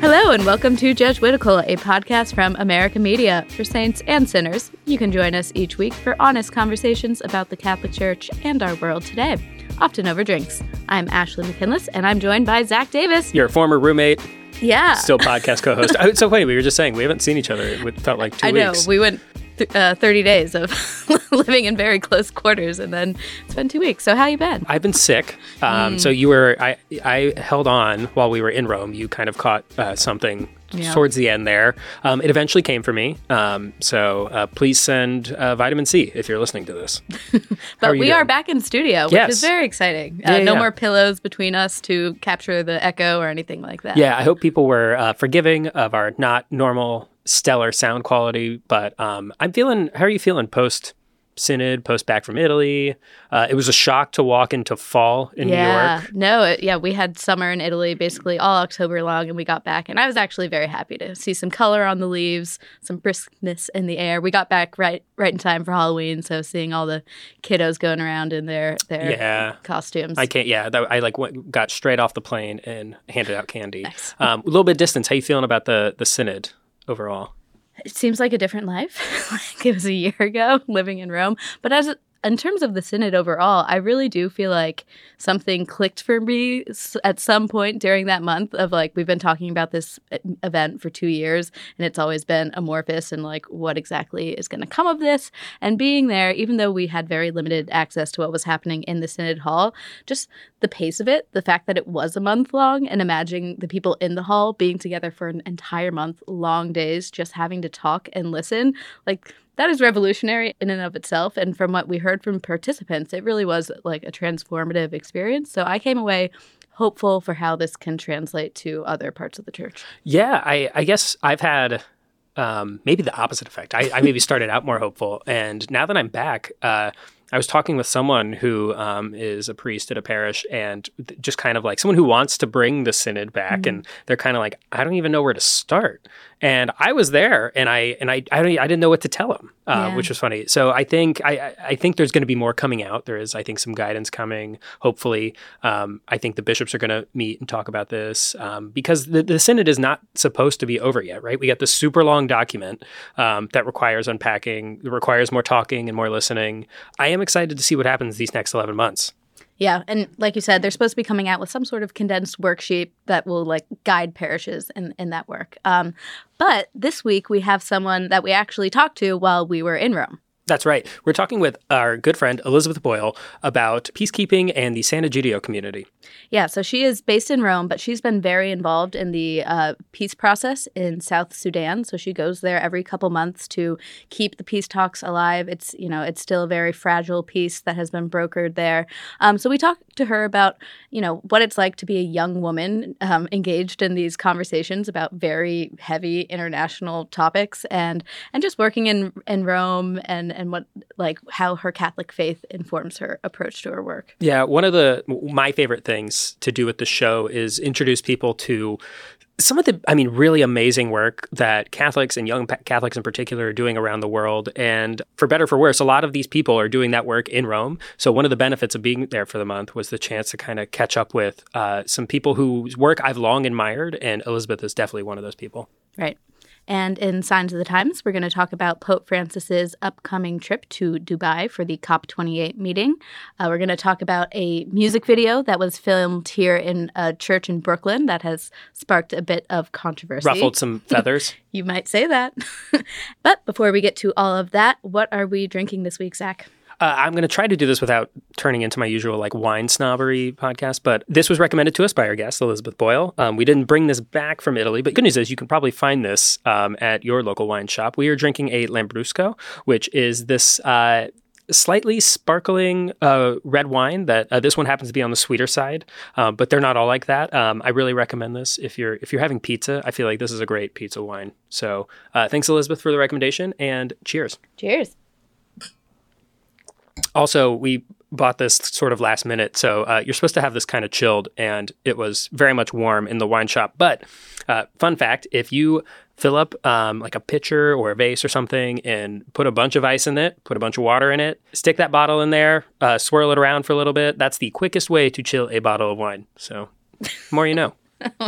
Hello, and welcome to Judge Jesuitical, a podcast from America Media for saints and sinners. You can join us each week for honest conversations about the Catholic Church and our world today, often over drinks. I'm Ashley McKinless, and I'm joined by Zac Davis. Your former roommate, Yeah. still podcast co-host. Oh, it's so funny. We were just saying we haven't seen each other. It felt like two I know. weeks. We went th- uh, 30 days of living in very close quarters, and then it's been two weeks. So, how you been? I've been sick. Um, So you were. I I held on while we were in Rome. You kind of caught uh, something Yeah. towards the end there. Um, it eventually came for me. Um, so uh, please send uh, vitamin C if you're listening to this. But are we are back in studio, which Yes. is very exciting. Yeah, uh, no yeah. more pillows between us to capture the echo or anything like that. Yeah, I hope people were uh, forgiving of our not normal stellar sound quality. But um, I'm feeling. How are you feeling post? Synod, post back from Italy. Uh, it was a shock to walk into fall in New yeah, York. no, it, yeah, we had summer in Italy basically all October long, and we got back, and I was actually very happy to see some color on the leaves, some briskness in the air. We got back right, right in time for Halloween, so seeing all the kiddos going around in their their Yeah. costumes. I can't. Yeah, that, I like went, got straight off the plane and handed out candy. Nice. Um, a little bit of distance. How you feeling about the the synod overall? it seems like a different life. like it was a year ago living in Rome. But as in terms of the synod overall, I really do feel like something clicked for me at some point during that month of like we've been talking about this e- event for 2 years and it's always been amorphous and like what exactly is going to come of this? And being there even though we had very limited access to what was happening in the synod hall just the pace of it the fact that it was a month long and imagining the people in the hall being together for an entire month long days just having to talk and listen like that is revolutionary in and of itself and from what we heard from participants it really was like a transformative experience so i came away hopeful for how this can translate to other parts of the church Yeah, I, I guess I've had um, maybe the opposite effect. I, I maybe started out more hopeful, and now that I'm back, uh, I was talking with someone who um, is a priest at a parish, and th- just kind of like someone who wants to bring the synod back, and they're kind of like, I don't even know where to start. And I was there, and I and I I, don't, I didn't know what to tell them, uh, Yeah. which was funny. So I think I I- I think there's going to be more coming out. There is I think some guidance coming. Hopefully, um, I think the bishops are going to meet and talk about this um, because the, the synod is not supposed to be over yet, right? We got this super long document um, that requires unpacking, requires more talking and more listening. I am excited to see what happens these next eleven months. Yeah, and like you said, they're supposed to be coming out with some sort of condensed worksheet that will like guide parishes in, in that work. Um, but this week we have someone that we actually talked to while we were in Rome. That's right. We're talking with our good friend Elizabeth Boyle about peacekeeping and the Sant'Egidio community. Yeah, so she is based in Rome, but she's been very involved in the uh, peace process in South Sudan. So she goes there every couple months to keep the peace talks alive. It's you know it's still a very fragile peace that has been brokered there. Um, so we talked to her about you know what it's like to be a young woman um, engaged in these conversations about very heavy international topics and and just working in in Rome and and what like how her Catholic faith informs her approach to her work. Yeah, one of the my favorite things to do with the show is introduce people to some of the I mean really amazing work that Catholics and young Catholics in particular are doing around the world and for better or for worse a lot of these people are doing that work in Rome. So one of the benefits of being there for the month was the chance to kind of catch up with uh, some people whose work I've long admired and Elizabeth is definitely one of those people. Right. And in Signs of the Times, we're going to talk about Pope Francis's upcoming trip to Dubai for the COP28 meeting. Uh, we're going to talk about a music video that was filmed here in a church in Brooklyn that has sparked a bit of controversy. Ruffled some feathers. You might say that. but before we get to all of that, what are we drinking this week, Zac? Uh, I'm going to try to do this without turning into my usual like wine snobbery podcast, but this was recommended to us by our guest Elizabeth Boyle. Um, we didn't bring this back from Italy, but good news is you can probably find this um, at your local wine shop. We are drinking a Lambrusco, which is this. Uh, slightly sparkling uh, red wine that uh, this one happens to be on the sweeter side uh, but they're not all like that um, i really recommend this if you're if you're having pizza i feel like this is a great pizza wine so uh, thanks elizabeth for the recommendation and cheers Cheers. Also we bought this sort of last minute so uh, you're supposed to have this kind of chilled and it was very much warm in the wine shop. But uh, fun fact if you fill up um, like a pitcher or a vase or something and put a bunch of ice in it put a bunch of water in it stick that bottle in there uh, swirl it around for a little bit that's the quickest way to chill a bottle of wine. So more you know.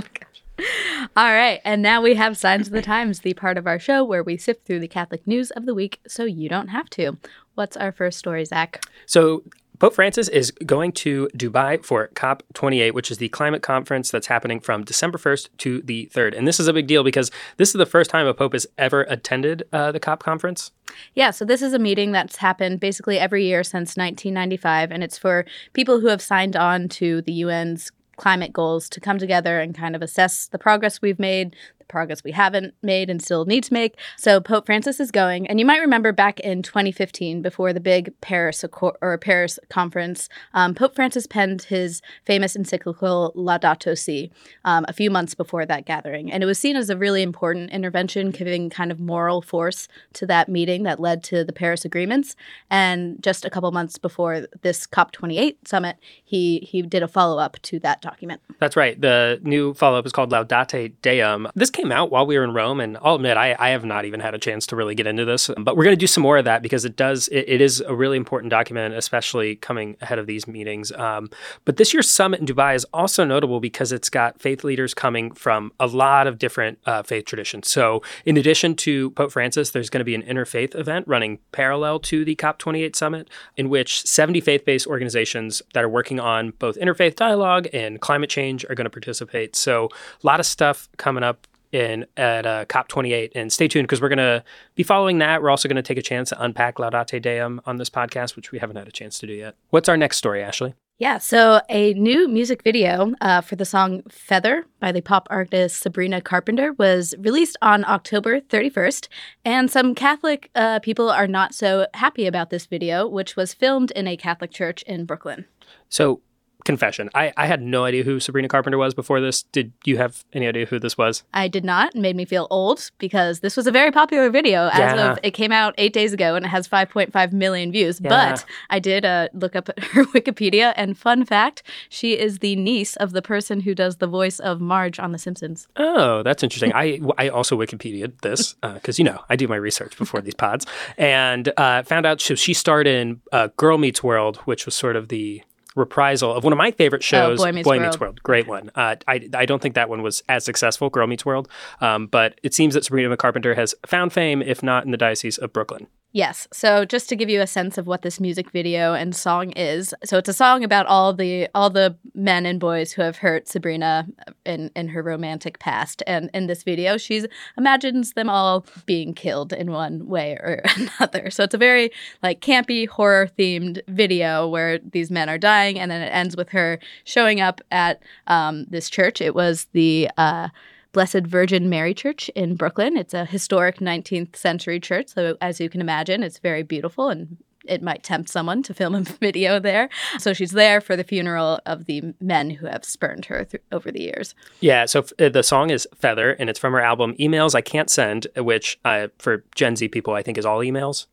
All right, and now we have Signs of the Times, the part of our show where we sift through the Catholic news of the week so you don't have to. What's our first story, Zac? So Pope Francis is going to Dubai for COP28, which is the climate conference that's happening from December 1st to the 3rd. And this is a big deal because this is the first time a pope has ever attended uh, the COP conference. Yeah, so this is a meeting that's happened basically every year since 1995, and it's for people who have signed on to the UN's climate goals to come together and kind of assess the progress we've made, progress we haven't made and still need to make. So Pope Francis is going, and you might remember back in 2015, before the big Paris or Paris conference, um, Pope Francis penned his famous encyclical Laudato Si um, a few months before that gathering, and it was seen as a really important intervention, giving kind of moral force to that meeting that led to the Paris agreements. And just a couple months before this COP28 summit, he he did a follow up to that document. That's right. The new follow up is called Laudate Deum. This came out while we were in Rome, and I'll admit I, I have not even had a chance to really get into this, but we're going to do some more of that because it does it, it is a really important document, especially coming ahead of these meetings. Um, but this year's summit in Dubai is also notable because it's got faith leaders coming from a lot of different uh, faith traditions. So in addition to Pope Francis, there's going to be an interfaith event running parallel to the COP28 summit, in which 70 faith-based organizations that are working on both interfaith dialogue and climate change are going to participate. So a lot of stuff coming up in at uh, COP28. And stay tuned because we're going to be following that. We're also going to take a chance to unpack Laudate Deum on this podcast, which we haven't had a chance to do yet. What's our next story, Ashley? Yeah, so a new music video uh, for the song Feather by the pop artist Sabrina Carpenter was released on October 31st. And some Catholic uh, people are not so happy about this video, which was filmed in a Catholic church in Brooklyn. So confession. I, I had no idea who Sabrina Carpenter was before this. Did you have any idea who this was? I did not. It made me feel old because this was a very popular video as Yeah. of it came out eight days ago and it has 5.5 million views. Yeah. But I did uh, look up her Wikipedia and fun fact, she is the niece of the person who does the voice of Marge on The Simpsons. Oh, that's interesting. I, I also Wikipedia'd this because, you know, I do my research before these pods and uh, found out so she starred in uh, Girl Meets World, which was sort of the reprisal of one of my favorite shows, Boy Meets World. Great one. Uh, I, I don't think that one was as successful, Girl Meets World, um, but it seems that Sabrina Carpenter has found fame, if not in the Diocese of Brooklyn. Yes. So just to give you a sense of what this music video and song is, so it's a song about all the all the men and boys who have hurt Sabrina in in her romantic past, and in this video, she imagines them all being killed in one way or another. So it's a very like campy horror themed video where these men are dying, and then it ends with her showing up at um, this church. It was the uh, Blessed Virgin Mary Church in Brooklyn. It's a historic 19th century church. So, as you can imagine, it's very beautiful and it might tempt someone to film a video there. So, she's there for the funeral of the men who have spurned her th- over the years. Yeah, so f- uh, the song is Feather, and it's from her album Emails I Can't Send, which uh, for Gen Z people, I think is all emails.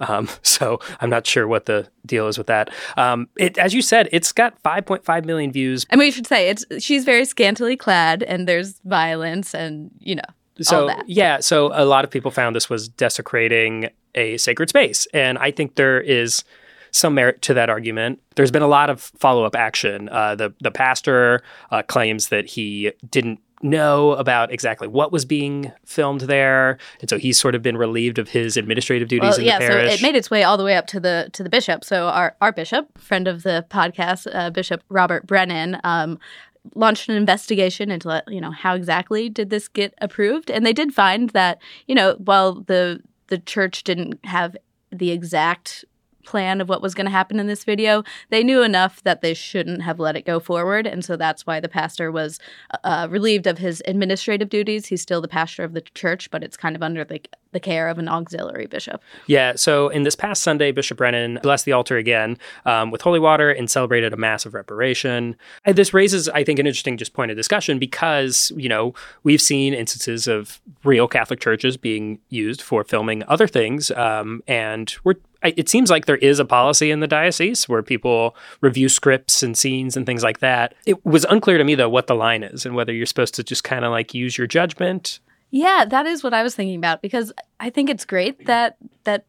Um, so I'm not sure what the deal is with that. Um, it, as you said, it's got 5.5 million views. And we should say it's she's very scantily clad and there's violence and, you know, all So that. yeah, so a lot of people found this was desecrating a sacred space, and I think there is some merit to that argument. There's been a lot of follow up action. Uh, the the pastor uh, claims that he didn't know about exactly what was being filmed there, and so he's sort of been relieved of his administrative duties Well, in yeah, the so it made its way all the way up to the to the bishop. So our our bishop, friend of the podcast, uh, Bishop Robert Brennan, um, launched an investigation into you know how exactly did this get approved, and they did find that you know while the the church didn't have the exact plan of what was going to happen in this video. They knew enough that they shouldn't have let it go forward. And so that's why the pastor was uh, relieved of his administrative duties. He's still the pastor of the church, but it's kind of under the, the care of an auxiliary bishop. Yeah. So in this past Sunday, Bishop Brennan blessed the altar again um, with holy water and celebrated a mass of reparation. And this raises, I think, an interesting just point of discussion because, you know, we've seen instances of real Catholic churches being used for filming other things. Um, and we're it seems like there is a policy in the diocese where people review scripts and scenes and things like that. It was unclear to me though what the line is and whether you're supposed to just kind of like use your judgment. Yeah, that is what I was thinking about because I think it's great that that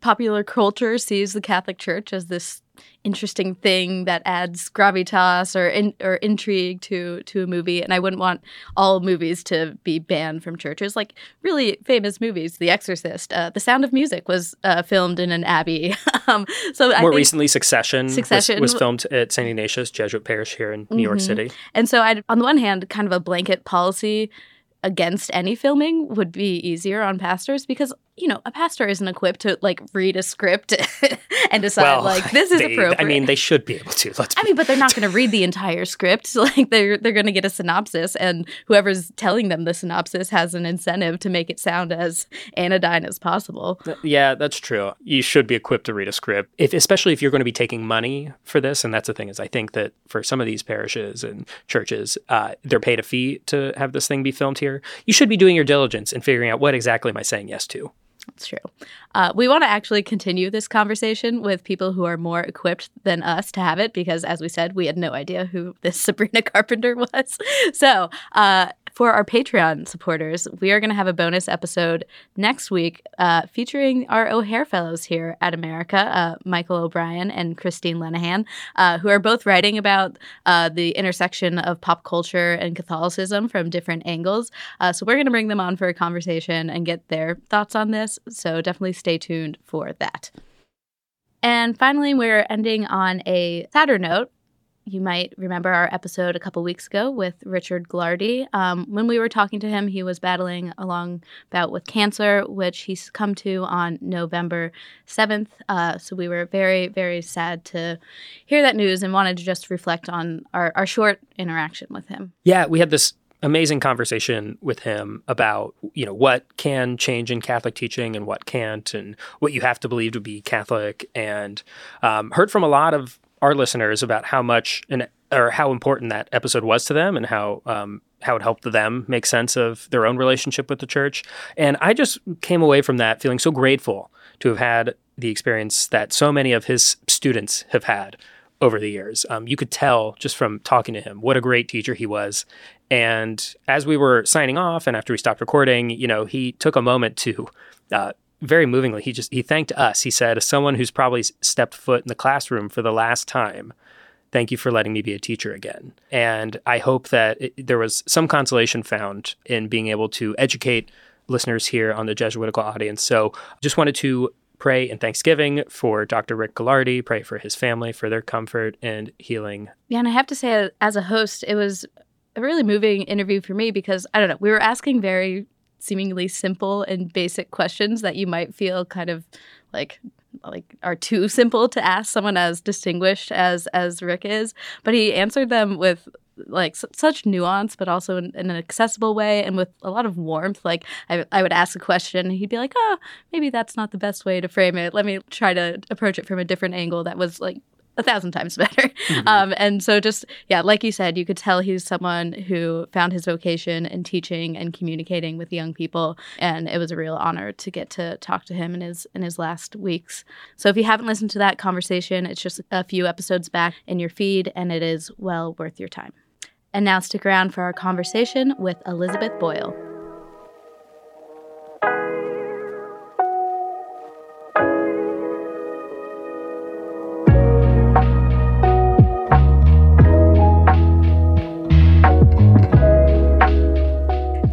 popular culture sees the Catholic Church as this interesting thing that adds gravitas or in, or intrigue to to a movie and I wouldn't want all movies to be banned from churches. Like really famous movies The Exorcist uh, The Sound of Music was uh, filmed in an abbey. Um, so more recently Succession, Succession was, was, filmed at St Ignatius Jesuit Parish here in New mm-hmm. York City. And so I on the one hand kind of a blanket policy against any filming would be easier on pastors because you know a pastor isn't equipped to like read a script and decide well, like this is they, appropriate. I mean, they should be able to. Let's. I mean, but they're not going to read the entire script. like they're they're going to get a synopsis, and whoever's telling them the synopsis has an incentive to make it sound as anodyne as possible. Yeah, that's true. You should be equipped to read a script, if especially if you're going to be taking money for this. And that's the thing is, I think that for some of these parishes and churches, uh, they're paid a fee to have this thing be filmed here. You should be doing your diligence and figuring out what exactly am I saying yes to. That's true. Uh, we want to actually continue this conversation with people who are more equipped than us to have it because, as we said, we had no idea who this Sabrina Carpenter was. So, uh, for our Patreon supporters, we are going to have a bonus episode next week uh, featuring our O'Hare Fellows here at America, uh, Michael O'Brien and Christine Lenahan, uh, who are both writing about uh, the intersection of pop culture and Catholicism from different angles. Uh, so we're going to bring them on for a conversation and get their thoughts on this. So definitely stay tuned for that. And finally, we're ending on a sadder note you might remember our episode a couple weeks ago with Richard Gaillardetz. Um, when we were talking to him, he was battling a long bout with cancer, which he succumbed to on November 7th. Uh, so we were very, very sad to hear that news and wanted to just reflect on our, our short interaction with him. Yeah, we had this amazing conversation with him about you know what can change in Catholic teaching and what can't, and what you have to believe to be Catholic, and um, heard from a lot of our listeners about how much and or how important that episode was to them and how um, how it helped them make sense of their own relationship with the church. And I just came away from that feeling so grateful to have had the experience that so many of his students have had over the years. Um, you could tell just from talking to him what a great teacher he was. And as we were signing off, and after we stopped recording, you know, he took a moment to uh, very movingly, he just he thanked us. He said, "As someone who's probably stepped foot in the classroom for the last time, thank you for letting me be a teacher again." And I hope that it, there was some consolation found in being able to educate listeners here on the Jesuitical audience. So, just wanted to pray in Thanksgiving for Dr. Rick Gaillardetz, pray for his family, for their comfort and healing. Yeah, and I have to say, as a host, it was a really moving interview for me because I don't know, we were asking very seemingly simple and basic questions that you might feel kind of like like are too simple to ask someone as distinguished as as Rick is, but he answered them with like such nuance, but also in, in, an accessible way and with a lot of warmth. Like I, I would ask a question, and he'd be like, "Oh, maybe that's not the best way to frame it. Let me try to approach it from a different angle." That was like a thousand times better. Mm-hmm. Um, and so, just yeah, like you said, you could tell he's someone who found his vocation in teaching and communicating with young people, and it was a real honor to get to talk to him in his in his last weeks. So, if you haven't listened to that conversation, it's just a few episodes back in your feed, and it is well worth your time. And now, stick around for our conversation with Elizabeth Boyle.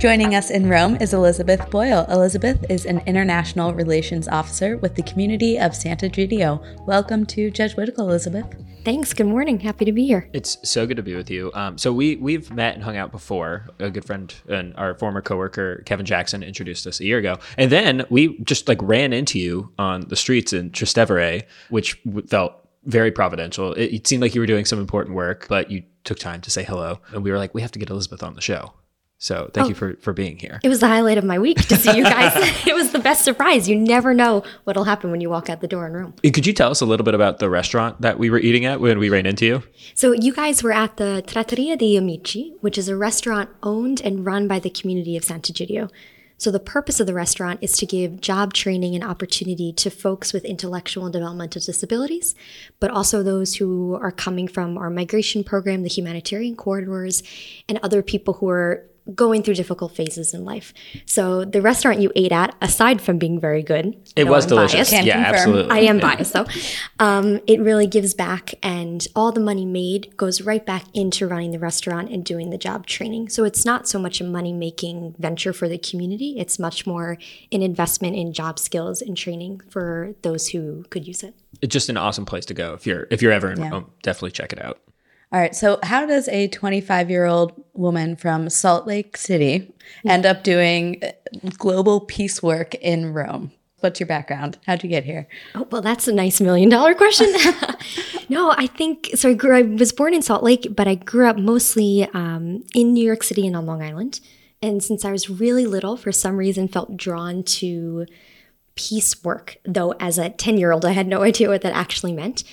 Joining us in Rome is Elizabeth Boyle. Elizabeth is an international relations officer with the community of Santa Sant'Egidio. Welcome to Jesuitical, Elizabeth. Thanks. Good morning. Happy to be here. It's so good to be with you. Um, so we we've met and hung out before. A good friend and our former coworker Kevin Jackson introduced us a year ago, and then we just like ran into you on the streets in Trastevere, which felt very providential. It, it seemed like you were doing some important work, but you took time to say hello, and we were like, we have to get Elizabeth on the show. So thank oh, you for, for being here. It was the highlight of my week to see you guys. it was the best surprise. You never know what'll happen when you walk out the door and room. Could you tell us a little bit about the restaurant that we were eating at when we ran into you? So you guys were at the Trattoria degli Amici, which is a restaurant owned and run by the community of Sant'Egidio. So the purpose of the restaurant is to give job training and opportunity to folks with intellectual and developmental disabilities, but also those who are coming from our migration program, the humanitarian corridors, and other people who are going through difficult phases in life. So the restaurant you ate at, aside from being very good, it was I'm delicious. yeah, confirm. absolutely. I am biased though. Um, it really gives back, and all the money made goes right back into running the restaurant and doing the job training. So it's not so much a money making venture for the community; it's much more an investment in job skills and training for those who could use it. It's just an awesome place to go if you're if you're ever in yeah. Rome. Definitely check it out. All right. So, how does a 25 year old woman from Salt Lake City end up doing global peace work in Rome? What's your background? How'd you get here? Oh, well, that's a nice million dollar question. no, I think so. I, grew, I was born in Salt Lake, but I grew up mostly um, in New York City and on Long Island. And since I was really little, for some reason, felt drawn to peace work, though as a 10 year old, I had no idea what that actually meant.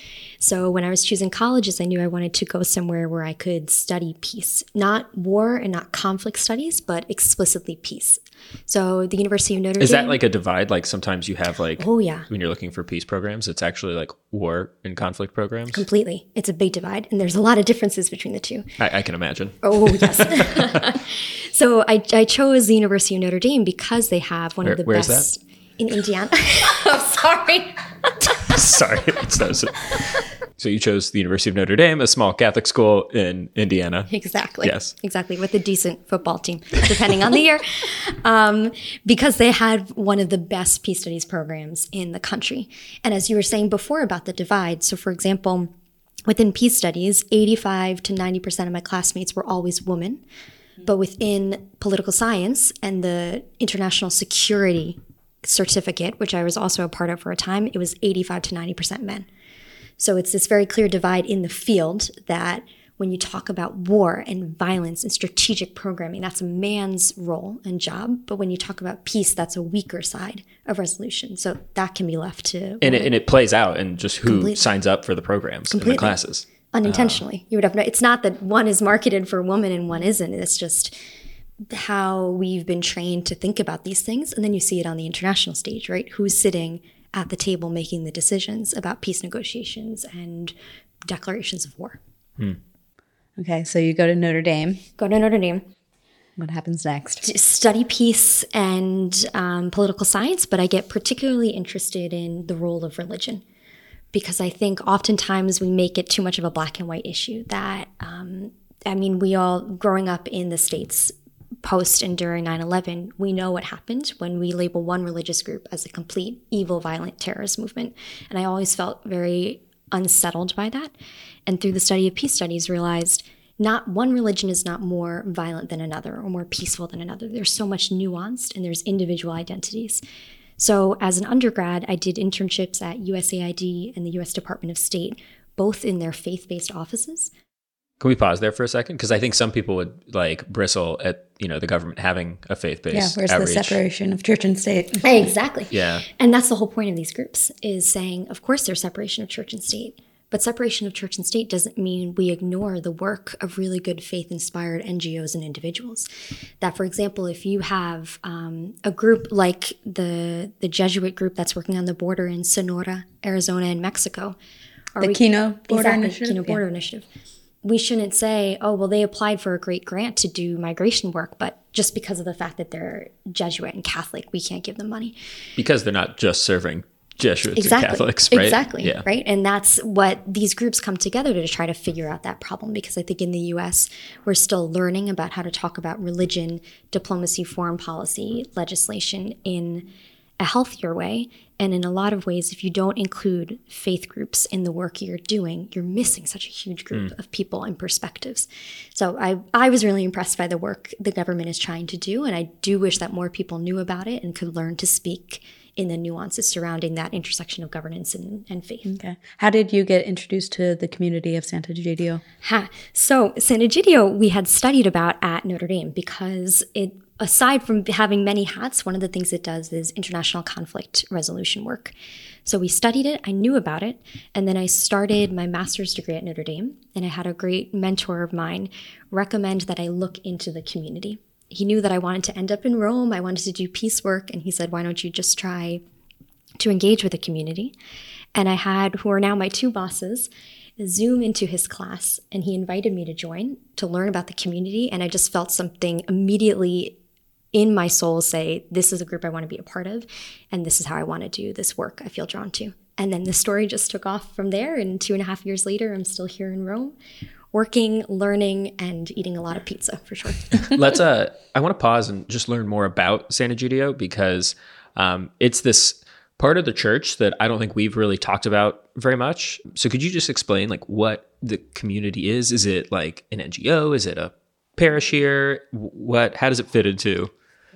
So when I was choosing colleges, I knew I wanted to go somewhere where I could study peace, not war and not conflict studies, but explicitly peace. So the University of Notre Is Dame. Is that like a divide? Like sometimes you have like, oh yeah, when you're looking for peace programs, it's actually like war and conflict programs? Completely. It's a big divide. And there's a lot of differences between the two. I, I can imagine. Oh, yes. so I, I chose the University of Notre Dame because they have one where, of the best. In Indiana. I'm sorry. sorry. so you chose the University of Notre Dame, a small Catholic school in Indiana. Exactly. Yes. Exactly. With a decent football team, depending on the year, um, because they had one of the best peace studies programs in the country. And as you were saying before about the divide, so for example, within peace studies, 85 to 90% of my classmates were always women. But within political science and the international security certificate, which I was also a part of for a time, it was 85 to 90% men. So it's this very clear divide in the field that when you talk about war and violence and strategic programming, that's a man's role and job. But when you talk about peace, that's a weaker side of resolution. So that can be left to. And, it, and it, plays out in just who Completely. signs up for the programs Completely. in the classes. Unintentionally. Uh, you would have no, it's not that one is marketed for women and one isn't. It's just how we've been trained to think about these things. And then you see it on the international stage, right? Who's sitting at the table making the decisions about peace negotiations and declarations of war. Hmm. Okay, so you go to Notre Dame. Go to Notre Dame. What happens next? Study peace and um, political science, but I get particularly interested in the role of religion because I think oftentimes we make it too much of a black and white issue. That, um, I mean, we all, growing up in the States, post and during 9 11, we know what happened when we label one religious group as a complete evil, violent terrorist movement. And I always felt very unsettled by that. And through the study of peace studies, realized not one religion is not more violent than another or more peaceful than another. There's so much nuanced and there's individual identities. So, as an undergrad, I did internships at USAID and the US Department of State, both in their faith based offices. Can we pause there for a second? Because I think some people would like bristle at you know the government having a faith based. Yeah, where's outreach. the separation of church and state? Exactly. Yeah, and that's the whole point of these groups is saying, of course, there's separation of church and state, but separation of church and state doesn't mean we ignore the work of really good faith inspired NGOs and individuals. That, for example, if you have um, a group like the the Jesuit group that's working on the border in Sonora, Arizona, and Mexico, the we, Kino Border exactly, Initiative. Kino Border yeah. Initiative we shouldn't say, oh, well, they applied for a great grant to do migration work, but just because of the fact that they're Jesuit and Catholic, we can't give them money. Because they're not just serving Jesuits exactly. and Catholics, right? Exactly. Yeah. Right. And that's what these groups come together to try to figure out that problem. Because I think in the US, we're still learning about how to talk about religion, diplomacy, foreign policy, legislation in a healthier way. And in a lot of ways, if you don't include faith groups in the work you're doing, you're missing such a huge group Mm. of people and perspectives. So I, I was really impressed by the work the government is trying to do. And I do wish that more people knew about it and could learn to speak in the nuances surrounding that intersection of governance and, and faith. Okay. How did you get introduced to the community of Sant'Egidio? Ha. So Sant'Egidio we had studied about at Notre Dame because it aside from having many hats, one of the things it does is international conflict resolution work. So we studied it, I knew about it, and then I started my master's degree at Notre Dame, and I had a great mentor of mine recommend that I look into the community. He knew that I wanted to end up in Rome, I wanted to do peace work, and he said, "Why don't you just try to engage with the community?" And I had who are now my two bosses Zoom into his class and he invited me to join to learn about the community. And I just felt something immediately in my soul say, This is a group I want to be a part of. And this is how I want to do this work I feel drawn to. And then the story just took off from there. And two and a half years later, I'm still here in Rome, working, learning, and eating a lot of pizza for sure. Let's uh I want to pause and just learn more about Sant'Egidio because um, it's this part of the church that I don't think we've really talked about very much. So could you just explain like what the community is? Is it like an NGO? Is it a parish here? What how does it fit into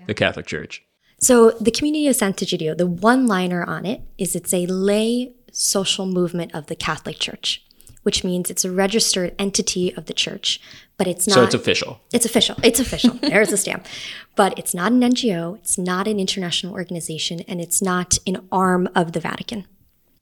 the Catholic Church? So, the community of Sant'Egidio, the one liner on it is it's a lay social movement of the Catholic Church, which means it's a registered entity of the church, but it's not. So it's official. It's official. It's official. There's a stamp. But it's not an NGO, it's not an international organization, and it's not an arm of the Vatican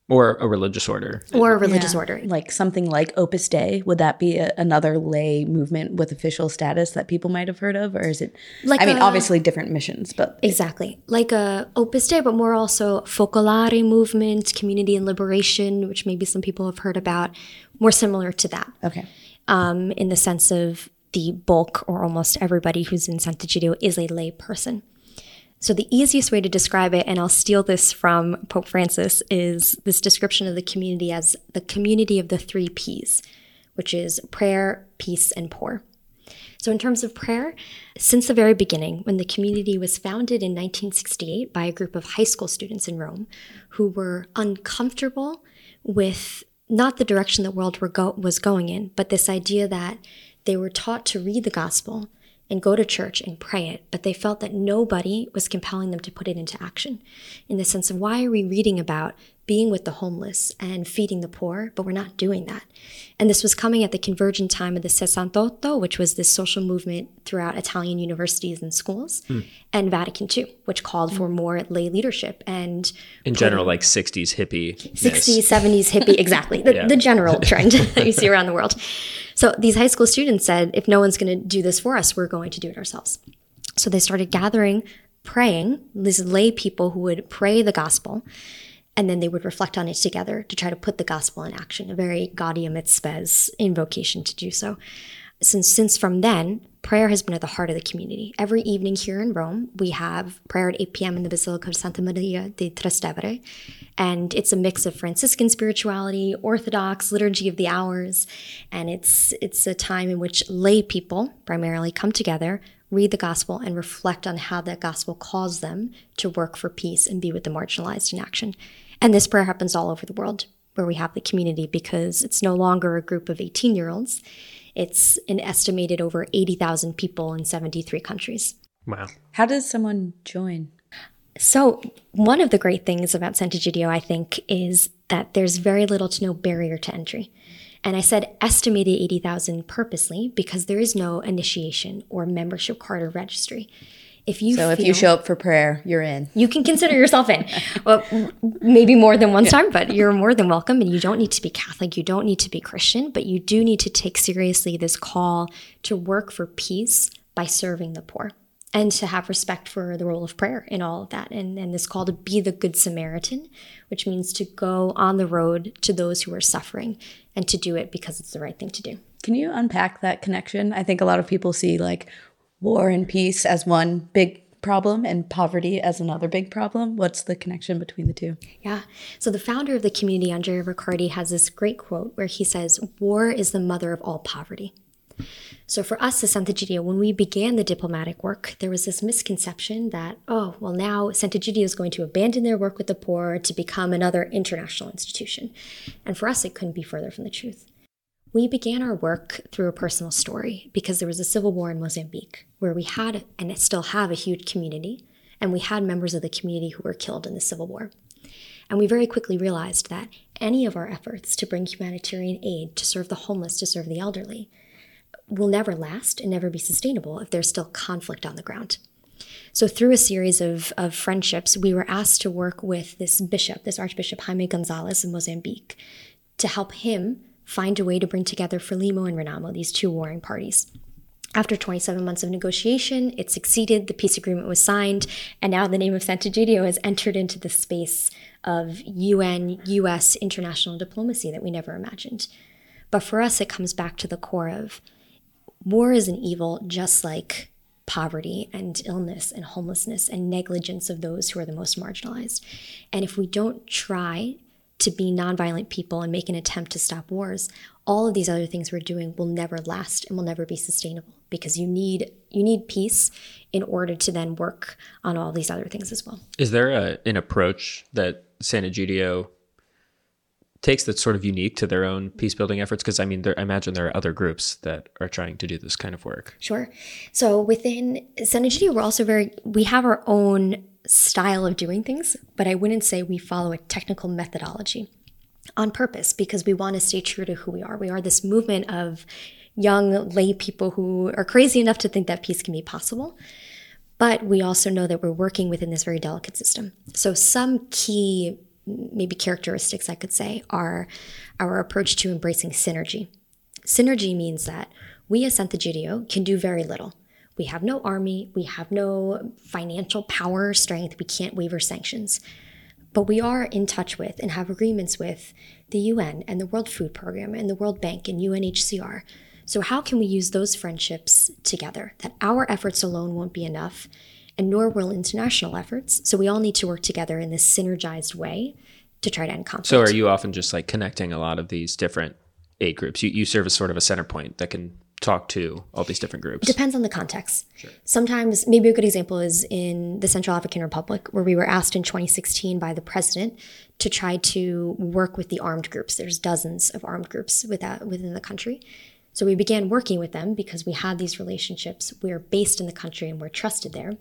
Or a religious order. or a religious order. Like something like Opus Dei, would that be a, another lay movement with official status that people might have heard of? Or is it, Like I mean, obviously different missions, but Exactly. Like a Opus Dei, but more also Focolare movement, Communion and Liberation, which maybe some people have heard about, more similar to that. okay. um, in the sense of the bulk or almost everybody who's in Sant'Egidio is a lay person. So the easiest way to describe it, and I'll steal this from Pope Francis, is this description of the community as the community of the three P's, which is prayer, peace, and poor. So, in terms of prayer, since the very beginning, when the community was founded in 1968 by a group of high school students in Rome who were uncomfortable with not the direction the world go- was going in, but this idea that they were taught to read the gospel and go to church and pray it, but they felt that nobody was compelling them to put it into action. In the sense of why are we reading about being with the homeless and feeding the poor, but we're not doing that. And this was coming at the convergent time of the Sessantotto, which was this social movement throughout Italian universities and schools, hmm. and Vatican II, which called for more lay leadership and In general, like 60s hippie. 60s, 70s hippie, exactly. The, Yeah. the general trend that you see around the world. So these high school students said, if no one's going to do this for us, we're going to do it ourselves. So they started gathering, praying, these lay people who would pray the gospel, and then they would reflect on it together to try to put the gospel in action, a very Gaudium et Spes invocation to do so. Since, since from then, prayer has been at the heart of the community. Every evening here in Rome, we have prayer at 8 p.m. in the Basilica of Santa Maria di Trastevere, and it's a mix of Franciscan spirituality, Orthodox liturgy of the hours, and it's it's a time in which lay people primarily come together, read the gospel, and reflect on how that gospel calls them to work for peace and be with the marginalized in action. And this prayer happens all over the world where we have the community because it's no longer a group of 18 year olds. It's an estimated over 80,000 people in 73 countries. Wow. How does someone join? So, one of the great things about Sant'Egidio, I think, is that there's very little to no barrier to entry. And I said estimated 80,000 purposely because there is no initiation or membership card or registry. If you So if you show up for prayer, you're in. you can consider yourself in. Well, maybe more than one time, but you're more than welcome. And you don't need to be Catholic, you don't need to be Christian, but you do need to take seriously this call to work for peace by serving the poor and to have respect for the role of prayer in all of that. And, and this call to be the Good Samaritan, which means to go on the road to those who are suffering and to do it because it's the right thing to do. Can you unpack that connection? I think a lot of people see like war and peace as one big problem and poverty as another big problem? What's the connection between the two? Yeah. So the founder of the community, Andrea Riccardi, has this great quote where he says, War is the mother of all poverty. So for us as Sant'Egidio, when we began the diplomatic work, there was this misconception that, oh, well, now Sant'Egidio is going to abandon their work with the poor to become another international institution. And for us, it couldn't be further from the truth. We began our work through a personal story because there was a civil war in Mozambique where we had and still have a huge community, and we had members of the community who were killed in the civil war. And we very quickly realized that any of our efforts to bring humanitarian aid, to serve the homeless, to serve the elderly, will never last and never be sustainable if there's still conflict on the ground. So, through a series of, of friendships, we were asked to work with this bishop, this Archbishop Jaime Gonçalves of Mozambique, to help him find a way to bring together Frelimo and Renamo, these two warring parties. After 27 months of negotiation, it succeeded, the peace agreement was signed, and now the name of Sant'Egidio has entered into the space of UN, US international diplomacy that we never imagined. But for us, it comes back to the core of war is an evil just like poverty and illness and homelessness and negligence of those who are the most marginalized. And if we don't try to be nonviolent people and make an attempt to stop wars, all of these other things we're doing will never last and will never be sustainable because you need you need peace in order to then work on all these other things as well. Is there a, an approach that Sant'Egidio takes that's sort of unique to their own peace building efforts? Because I mean, there, I imagine there are other groups that are trying to do this kind of work. Sure. So within Sant'Egidio, we're also very we have our own style of doing things, but I wouldn't say we follow a technical methodology on purpose because we want to stay true to who we are. We are this movement of young lay people who are crazy enough to think that peace can be possible. But we also know that we're working within this very delicate system. So, some key, maybe characteristics I could say, are our approach to embracing synergy. Synergy means that we as Sant'Egidio can do very little we have no army, we have no financial power, strength, we can't waiver sanctions. But we are in touch with and have agreements with the UN and the World Food Program and the World Bank and UNHCR. So, how can we use those friendships together? That our efforts alone won't be enough, and nor will international efforts. So, we all need to work together in this synergized way to try to end conflict. So, are you often just like connecting a lot of these different aid groups? You, you serve as sort of a center point that can talk to all these different groups? Depends on the context. Sure. Sometimes, maybe a good example is in the Central African Republic, where we were asked in 2016 by the president to try to work with the armed groups. There's dozens of armed groups within the country. So we began working with them because we had these relationships. We're based in the country and we're trusted there.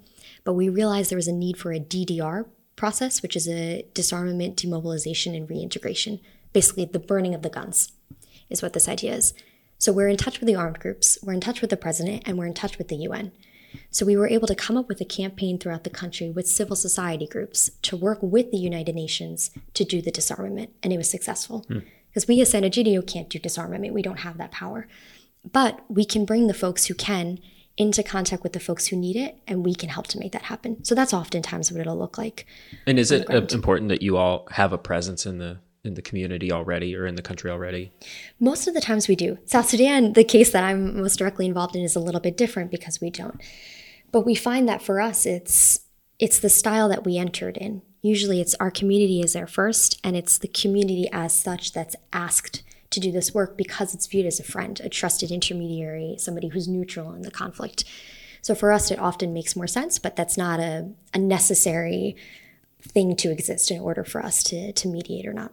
But we realized there was a need for a DDR process, which is a disarmament, demobilization, and reintegration. Basically, the burning of the guns is what this idea is. So we're in touch with the armed groups, we're in touch with the president, and we're in touch with the UN. So we were able to come up with a campaign throughout the country with civil society groups to work with the United Nations to do the disarmament, and it was successful. Because hmm. we as Sant'Egidio can't do disarmament, we don't have that power. But we can bring the folks who can into contact with the folks who need it, and we can help to make that happen. So that's oftentimes what it'll look like. And is it important that you all have a presence in the in the community already or in the country already? Most of the times we do. South Sudan, the case that I'm most directly involved in is a little bit different because we don't. But we find that for us it's it's the style that we entered in. Usually it's our community is there first and it's the community as such that's asked to do this work because it's viewed as a friend, a trusted intermediary, somebody who's neutral in the conflict. So for us it often makes more sense, but that's not a, a necessary thing to exist in order for us to, to mediate or not.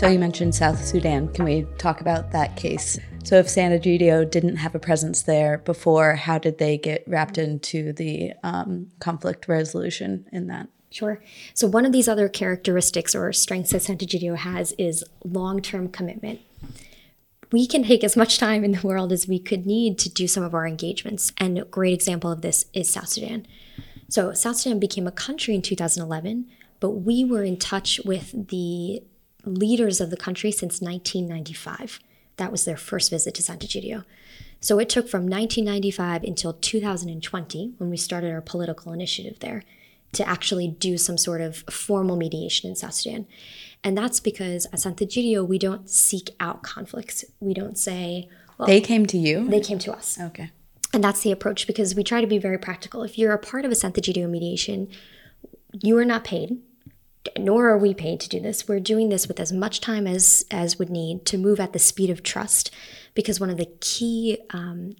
So you mentioned South Sudan. Can we talk about that case? So if Sant'Egidio didn't have a presence there before, how did they get wrapped into the um, conflict resolution in that? Sure. So one of these other characteristics or strengths that Sant'Egidio has is long-term commitment. We can take as much time in the world as we could need to do some of our engagements. And a great example of this is South Sudan. So South Sudan became a country in 2011, but we were in touch with the leaders of the country since 1995. That was their first visit to Sant'Egidio. So it took from 1995 until 2020, when we started our political initiative there, to actually do some sort of formal mediation in South Sudan. And that's because at Sant'Egidio, we don't seek out conflicts. We don't say, well, They came to you? they came to us. okay. And that's the approach because we try to be very practical. If you're a part of a Sant'Egidio mediation, you are not paid, nor are we paid to do this. We're doing this with as much time as as would need to move at the speed of trust, because one of the key um,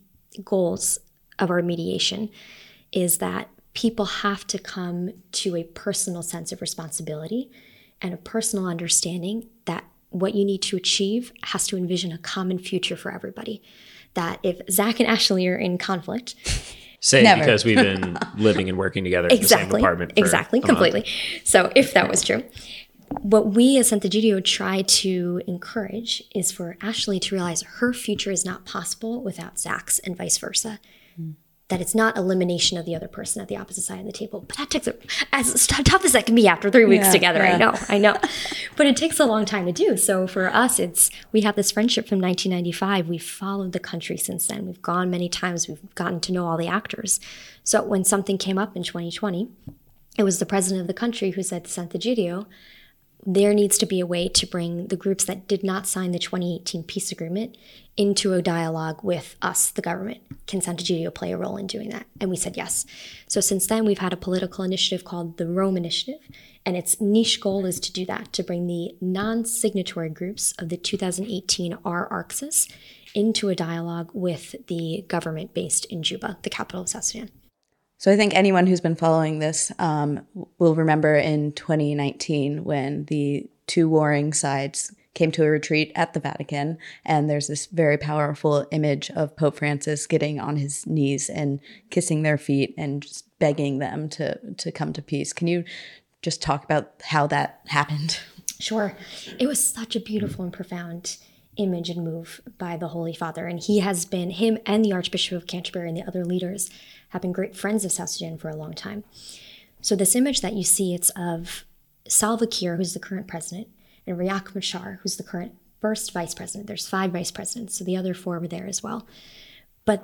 goals of our mediation is that people have to come to a personal sense of responsibility and a personal understanding that what you need to achieve has to envision a common future for everybody. That if Zac and Ashley are in conflict, Say Never. because we've been living and working together in the same apartment. For exactly, a month. completely. So if that was true, what we as Sant'Egidio try to encourage is for Ashley to realize her future is not possible without Zac's and vice versa. That it's not elimination of the other person at the opposite side of the table. But that takes a, as tough as that can be after three weeks Yeah, together. I know, I know. But it takes a long time to do. So for us, it's we have this friendship from 1995. We've followed the country since then. We've gone many times. We've gotten to know all the actors. So when something came up in 2020, it was the president of the country who said to Sant'Egidio, there needs to be a way to bring the groups that did not sign the 2018 peace agreement into a dialogue with us, the government. Can Santa Sant'Egidio play a role in doing that? And we said yes. So since then, we've had a political initiative called the Rome Initiative, and its niche goal is to do that, to bring the non-signatory groups of the 2018 R-ARCSS into a dialogue with the government based in Juba, the capital of South Sudan. So I think anyone who's been following this um, will remember in 2019 when the two warring sides came to a retreat at the Vatican, and there's this very powerful image of Pope Francis getting on his knees and kissing their feet and just begging them to to come to peace. Can you just talk about how that happened? Sure. It was such a beautiful and profound image and move by the Holy Father. And he has been, him and the Archbishop of Canterbury and the other leaders have been great friends of South Sudan for a long time. So this image that you see, it's of Salva Kiir, who's the current president, and Riek Machar, who's the current first vice president. There's five vice presidents, so the other four were there as well. But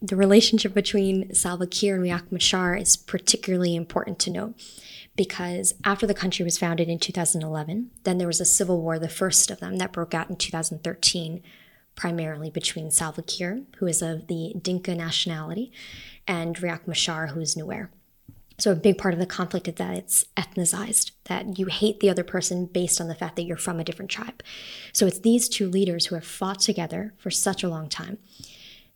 the relationship between Salva Kiir and Riek Machar is particularly important to note because after the country was founded in 2011, then there was a civil war, the first of them, that broke out in 2013, primarily between Salva Kiir, who is of the Dinka nationality, and Riek Machar, who is Nuer. So a big part of the conflict is that it's ethnicized, that you hate the other person based on the fact that you're from a different tribe. So it's these two leaders who have fought together for such a long time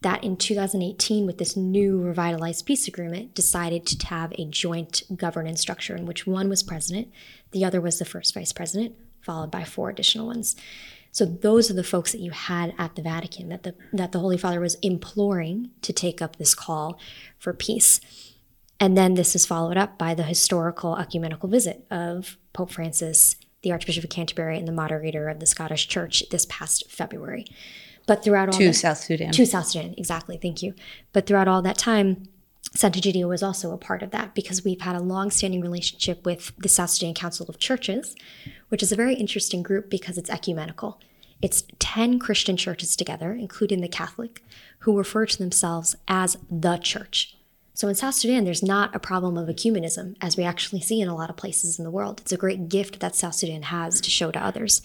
that in 2018, with this new revitalized peace agreement, decided to have a joint governance structure in which one was president, the other was the first vice president, followed by four additional ones. So those are the folks that you had at the Vatican that the that the Holy Father was imploring to take up this call for peace. And then this is followed up by the historical ecumenical visit of Pope Francis, the Archbishop of Canterbury, and the moderator of the Scottish Church this past February. But throughout all To that- South Sudan. to South Sudan, exactly. Thank you. But throughout all that time, Sant'Egidio was also a part of that because we've had a long-standing relationship with the South Sudan Council of Churches, which is a very interesting group because it's ecumenical. It's 10 Christian churches together, including the Catholic, who refer to themselves as the church. So in South Sudan, there's not a problem of ecumenism, as we actually see in a lot of places in the world. It's a great gift that South Sudan has to show to others.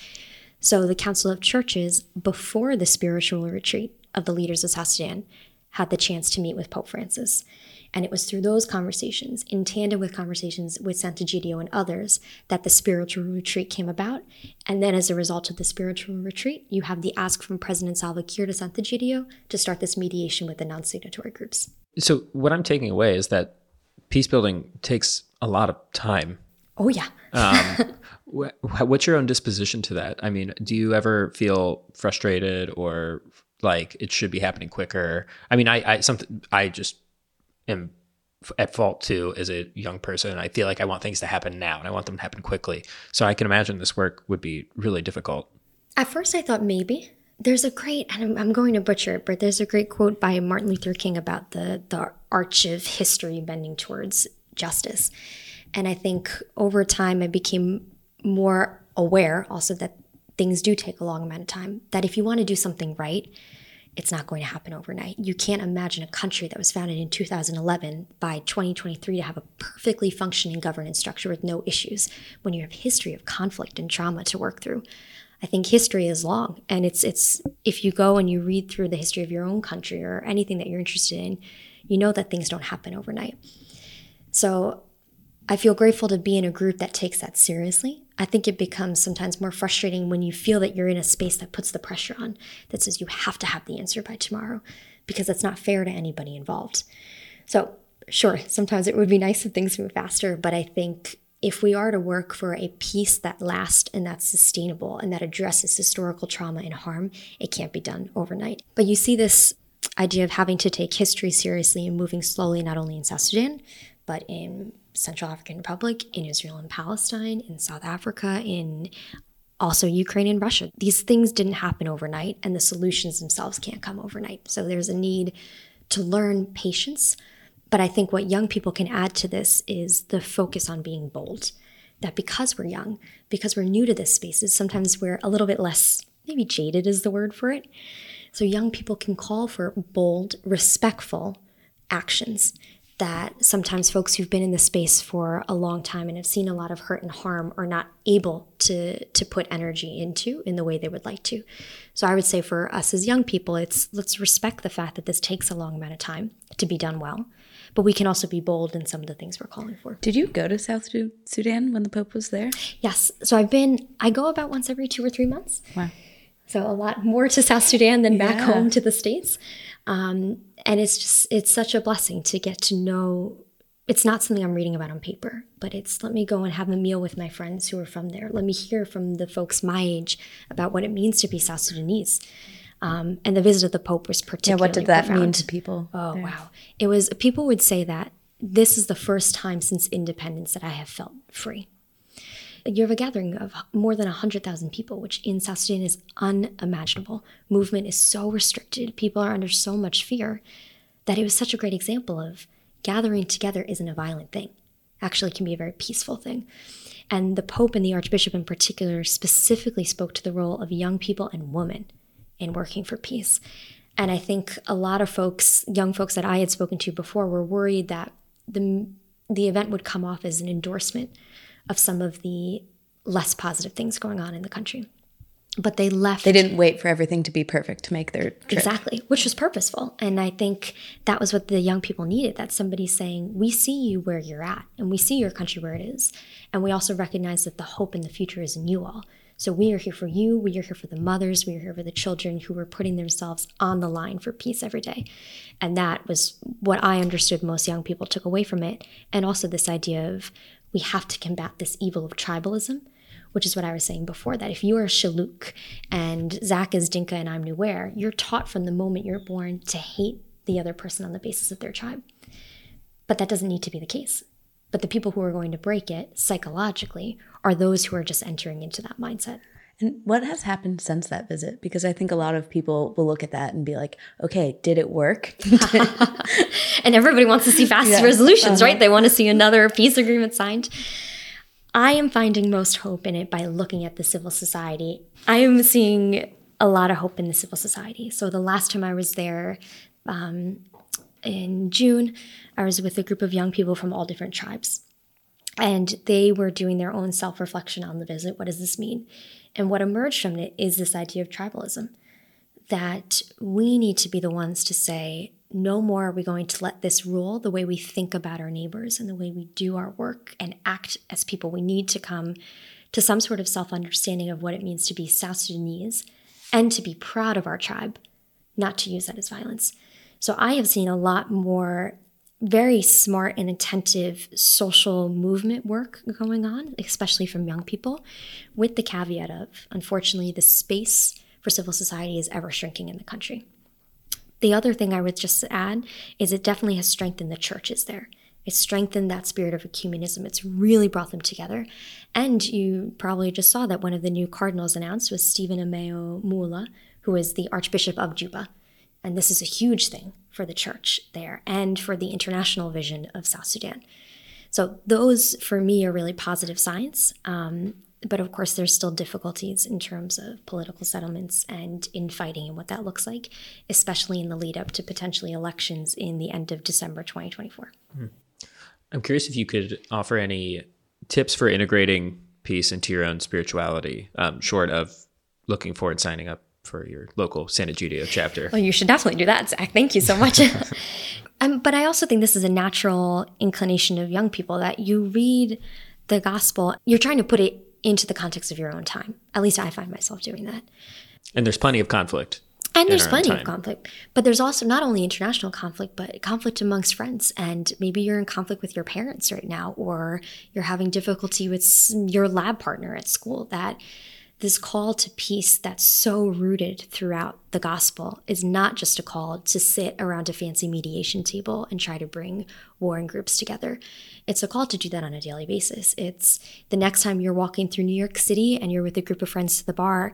So the Council of Churches, before the spiritual retreat of the leaders of South Sudan, had the chance to meet with Pope Francis. And it was through those conversations, in tandem with conversations with Sant'Egidio and others, that the spiritual retreat came about. And then, as a result of the spiritual retreat, you have the ask from President Salva Kiir to Sant'Egidio to start this mediation with the non signatory groups. So what I'm taking away is that peace building takes a lot of time. Oh, yeah. Um, Wh- What's your own disposition to that? I mean, do you ever feel frustrated or like it should be happening quicker. I mean, I I something I just am at fault too as a young person. I feel like I want things to happen now and I want them to happen quickly. So I can imagine this work would be really difficult. At first, I thought maybe. There's a great, and I'm, I'm going to butcher it, but there's a great quote by Martin Luther King about the the arch of history bending towards justice. And I think over time, I became more aware also that things do take a long amount of time. That if you want to do something right, it's not going to happen overnight. You can't imagine a country that was founded in 2011 by 2023 to have a perfectly functioning governance structure with no issues when you have history of conflict and trauma to work through. I think history is long and it's it's if you go and you read through the history of your own country or anything that you're interested in, you know that things don't happen overnight. So I feel grateful to be in a group that takes that seriously. I think it becomes sometimes more frustrating when you feel that you're in a space that puts the pressure on, that says you have to have the answer by tomorrow, because that's not fair to anybody involved. So, sure, sometimes it would be nice if things move faster, but I think if we are to work for a peace that lasts and that's sustainable and that addresses historical trauma and harm, it can't be done overnight. But you see this idea of having to take history seriously and moving slowly, not only in South Sudan, but in Central African Republic, in Israel and Palestine, in South Africa, in also Ukraine and Russia. These things didn't happen overnight, and the solutions themselves can't come overnight. So there's a need to learn patience but I think what young people can add to this is the focus on being bold. That because we're young, because we're new to this spaces, sometimes we're a little bit less, maybe jaded is the word for it. So young people can call for bold, respectful actions that sometimes folks who've been in the space for a long time and have seen a lot of hurt and harm are not able to to put energy into in the way they would like to. So I would say for us as young people, it's let's respect the fact that this takes a long amount of time to be done well but we can also be bold in some of the things we're calling for. Did you go to South Sudan when the Pope was there? Yes. So I've been, I go about once every two or three months. Wow. So a lot more to South Sudan than back home to the States. Um, and it's just, it's such a blessing to get to know. It's not something I'm reading about on paper, but it's let me go and have a meal with my friends who are from there. Let me hear from the folks my age about what it means to be South Sudanese. Um, and the visit of the Pope was particularly. Yeah, what did that profound. mean to people? Oh there? wow! It was people would say that this is the first time since independence that I have felt free. You have a gathering of more than 100,000 people, which in South Sudan is unimaginable. Movement is so restricted, people are under so much fear that it was such a great example of gathering together isn't a violent thing. Actually, can be a very peaceful thing. And the Pope and the Archbishop in particular specifically spoke to the role of young people and women in working for peace. And I think a lot of folks, young folks that I had spoken to before, were worried that the the event would come off as an endorsement of some of the less positive things going on in the country. But they left. They didn't wait for everything to be perfect to make their trip. Exactly, which was purposeful. And I think that was what the young people needed that somebody saying, We see you where you're at, and we see your country where it is. And we also recognize that the hope in the future is in you all. So we are here for you. We are here for the mothers. We are here for the children who are putting themselves on the line for peace every day. And that was what I understood most young people took away from it. And also this idea of we have to combat this evil of tribalism, which is what I was saying before that if you are a Shilluk and Zac is Dinka and I'm Nuer, you're taught from the moment you're born to hate the other person on the basis of their tribe. But that doesn't need to be the case. But the people who are going to break it psychologically are those who are just entering into that mindset. And what has happened since that visit? Because I think a lot of people will look at that and be like, okay, did it work? and everybody wants to see fast yeah. resolutions, uh-huh. right? They want to see another peace agreement signed. I am finding most hope in it by looking at the civil society. I am seeing a lot of hope in the civil society. So the last time I was there, um, in June, I was with a group of young people from all different tribes. And they were doing their own self reflection on the visit. What does this mean? And what emerged from it is this idea of tribalism that we need to be the ones to say, no more are we going to let this rule the way we think about our neighbors and the way we do our work and act as people. We need to come to some sort of self understanding of what it means to be South Sudanese and to be proud of our tribe, not to use that as violence. So I have seen a lot more very smart and attentive social movement work going on, especially from young people, with the caveat of, unfortunately, the space for civil society is ever shrinking in the country. The other thing I would just add is it definitely has strengthened the churches there. It's strengthened that spirit of ecumenism. It's really brought them together. And you probably just saw that one of the new cardinals announced was Stephen Ameyu Mulla, who is the Archbishop of Juba. And this is a huge thing for the church there and for the international vision of South Sudan. So, those for me are really positive signs. Um, but of course, there's still difficulties in terms of political settlements and infighting and what that looks like, especially in the lead up to potentially elections in the end of December 2024. Hmm. I'm curious if you could offer any tips for integrating peace into your own spirituality, um, short of looking forward signing up for your local Sant'Egidio chapter. Well, you should definitely do that, Zac. Thank you so much. um, but I also think this is a natural inclination of young people that you read the gospel, you're trying to put it into the context of your own time. At least I find myself doing that. And there's plenty of conflict. And there's plenty of conflict. But there's also not only international conflict, but conflict amongst friends. And maybe you're in conflict with your parents right now, or you're having difficulty with your lab partner at school. That this call to peace that's so rooted throughout the gospel is not just a call to sit around a fancy mediation table and try to bring warring groups together. It's a call to do that on a daily basis. It's the next time you're walking through New York City and you're with a group of friends to the bar,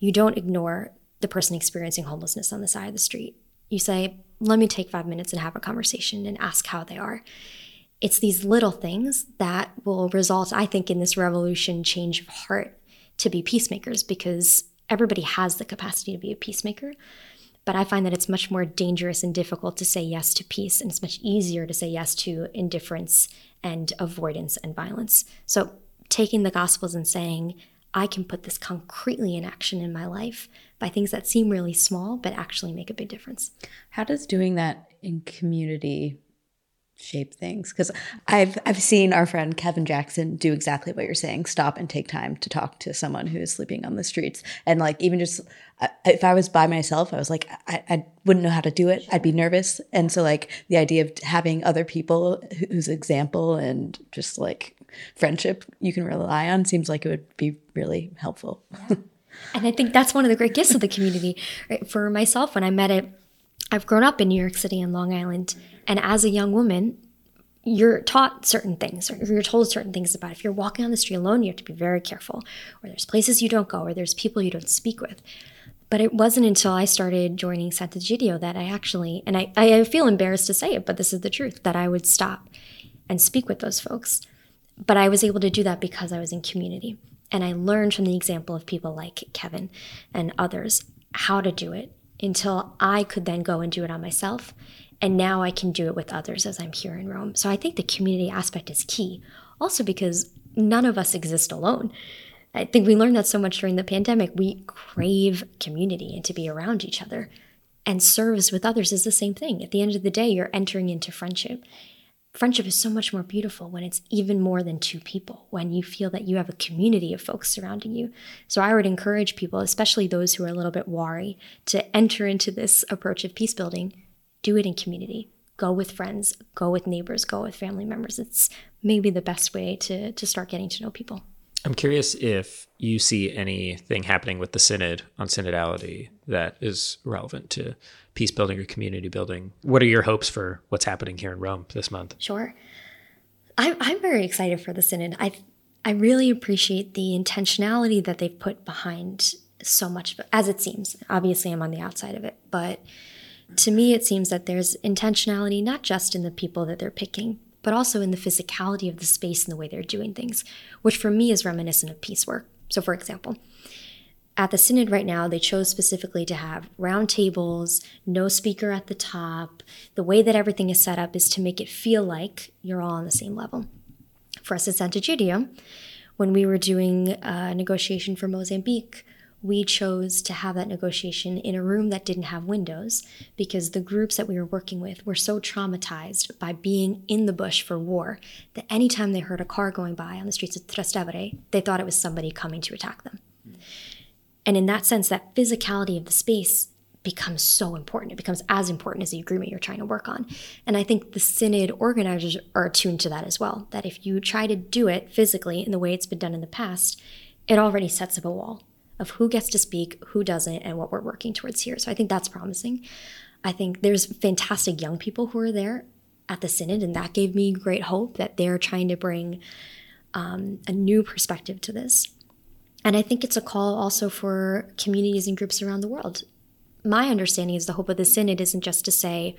you don't ignore the person experiencing homelessness on the side of the street. You say, let me take five minutes and have a conversation and ask how they are. It's these little things that will result, I think, in this revolution change of heart to be peacemakers because everybody has the capacity to be a peacemaker. But I find that it's much more dangerous and difficult to say yes to peace, and it's much easier to say yes to indifference and avoidance and violence. So, taking the Gospels and saying, I can put this concretely in action in my life by things that seem really small, but actually make a big difference. How does doing that in community shape things. Because I've I've seen our friend Kevin Jackson do exactly what you're saying stop and take time to talk to someone who is sleeping on the streets. And like even just uh, if I was by myself I was like I, I wouldn't know how to do it. I'd be nervous. And so like the idea of having other people whose example and just like friendship you can rely on seems like it would be really helpful. Yeah. and I think that's one of the great gifts of the community right? for myself when I met it I've grown up in New York City and Long Island and as a young woman, you're taught certain things, or you're told certain things about. If you're walking on the street alone, you have to be very careful, or there's places you don't go, or there's people you don't speak with. But it wasn't until I started joining Sant'Egidio that I actually, and I, I feel embarrassed to say it, but this is the truth, that I would stop and speak with those folks. But I was able to do that because I was in community. And I learned from the example of people like Kevin and others how to do it until I could then go and do it on myself and now I can do it with others as I'm here in Rome. So I think the community aspect is key. Also, because none of us exist alone. I think we learned that so much during the pandemic. We crave community and to be around each other. And service with others is the same thing. At the end of the day, you're entering into friendship. Friendship is so much more beautiful when it's even more than two people, when you feel that you have a community of folks surrounding you. So I would encourage people, especially those who are a little bit wary, to enter into this approach of peace building do it in community. Go with friends, go with neighbors, go with family members. It's maybe the best way to, to start getting to know people. I'm curious if you see anything happening with the synod on synodality that is relevant to peace building or community building. What are your hopes for what's happening here in Rome this month? Sure. I'm, I'm very excited for the synod. I I really appreciate the intentionality that they've put behind so much as it seems. Obviously, I'm on the outside of it, but to me, it seems that there's intentionality not just in the people that they're picking, but also in the physicality of the space and the way they're doing things, which for me is reminiscent of peace work. So, for example, at the synod right now, they chose specifically to have round tables, no speaker at the top. The way that everything is set up is to make it feel like you're all on the same level. For us at Santa Sant'Egidio, when we were doing a negotiation for Mozambique, we chose to have that negotiation in a room that didn't have windows because the groups that we were working with were so traumatized by being in the bush for war that anytime they heard a car going by on the streets of Trastevere, they thought it was somebody coming to attack them. And in that sense, that physicality of the space becomes so important. It becomes as important as the agreement you're trying to work on. And I think the synod organizers are attuned to that as well. That if you try to do it physically in the way it's been done in the past, it already sets up a wall of who gets to speak, who doesn't, and what we're working towards here. So I think that's promising. I think there's fantastic young people who are there at the synod, and that gave me great hope that they're trying to bring um, a new perspective to this. And I think it's a call also for communities and groups around the world. My understanding is the hope of the synod isn't just to say,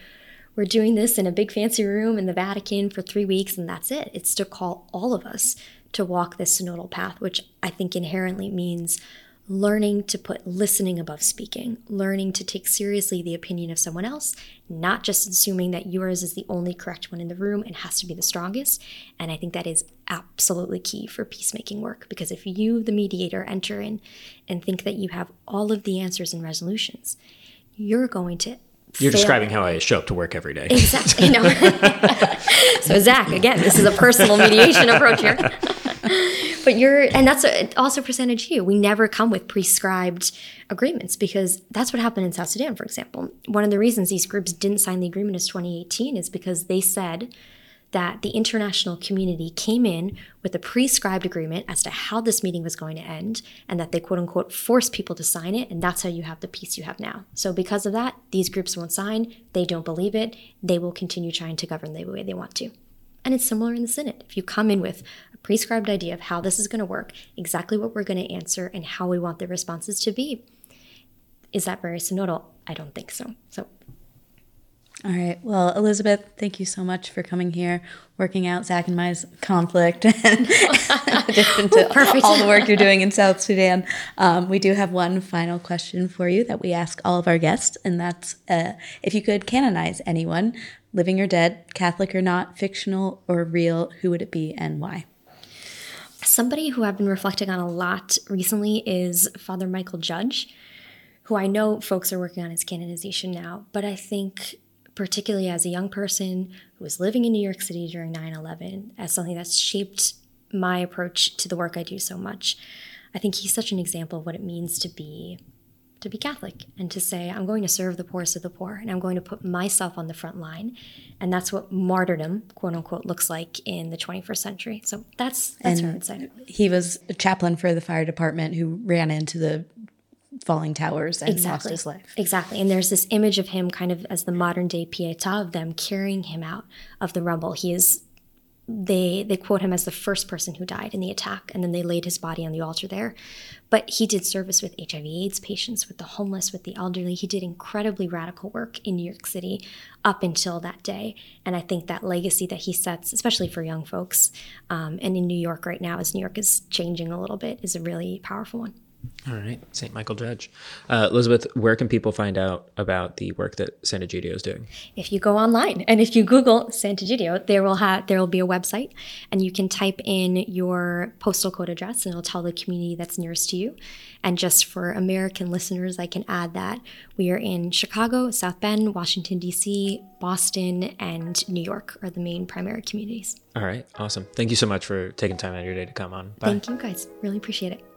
we're doing this in a big fancy room in the Vatican for three weeks and that's it. It's to call all of us to walk this synodal path, which I think inherently means learning to put listening above speaking, learning to take seriously the opinion of someone else, not just assuming that yours is the only correct one in the room and has to be the strongest. And I think that is absolutely key for peacemaking work because if you, the mediator, enter in and think that you have all of the answers and resolutions, you're going to you're fail. describing how I show up to work every day. Exactly. No. so Zac, again, this is a personal mediation approach here. but you're, and that's a, also percentage you. We never come with prescribed agreements because that's what happened in South Sudan, for example. One of the reasons these groups didn't sign the agreement in 2018 is because they said that the international community came in with a prescribed agreement as to how this meeting was going to end and that they quote unquote forced people to sign it and that's how you have the peace you have now. So because of that, these groups won't sign, they don't believe it, they will continue trying to govern the way they want to. And it's similar in the Senate. If you come in with a prescribed idea of how this is going to work, exactly what we're going to answer and how we want the responses to be, is that very synodal? I don't think so. So all right. Well, Elizabeth, thank you so much for coming here, working out Zac and my conflict, and addition to Perfect. all the work you're doing in South Sudan. Um, we do have one final question for you that we ask all of our guests, and that's uh, if you could canonize anyone, living or dead, Catholic or not, fictional or real, who would it be and why? Somebody who I've been reflecting on a lot recently is Father Michael Judge, who I know folks are working on his canonization now, but I think particularly as a young person who was living in New York City during 9 11, as something that's shaped my approach to the work I do so much. I think he's such an example of what it means to be to be Catholic and to say I'm going to serve the poorest of the poor and I'm going to put myself on the front line, and that's what martyrdom, quote unquote, looks like in the 21st century. So that's that's And what I would say. He was a chaplain for the fire department who ran into the falling towers and lost his life. Exactly. And there's this image of him kind of as the modern day Pietà of them carrying him out of the rumble. He is they they quote him as the first person who died in the attack and then they laid his body on the altar there. But he did service with HIV AIDS patients, with the homeless, with the elderly. He did incredibly radical work in New York City up until that day. And I think that legacy that he sets, especially for young folks, um, and in New York right now, as New York is changing a little bit, is a really powerful one. All right, St. Michael Judge. Uh, Elizabeth, where can people find out about the work that Sant'Egidio is doing? if you go online and if you Google Sant'Egidio, there will have there will be a website, and you can type in your postal code address, and it'll tell the community that's nearest to you. And just for American listeners, I can add that we are in Chicago, South Bend, Washington D.C., Boston, and New York are the main primary communities. All right, awesome. Thank you so much for taking time out of your day to come on. Bye. Thank you guys, really appreciate it.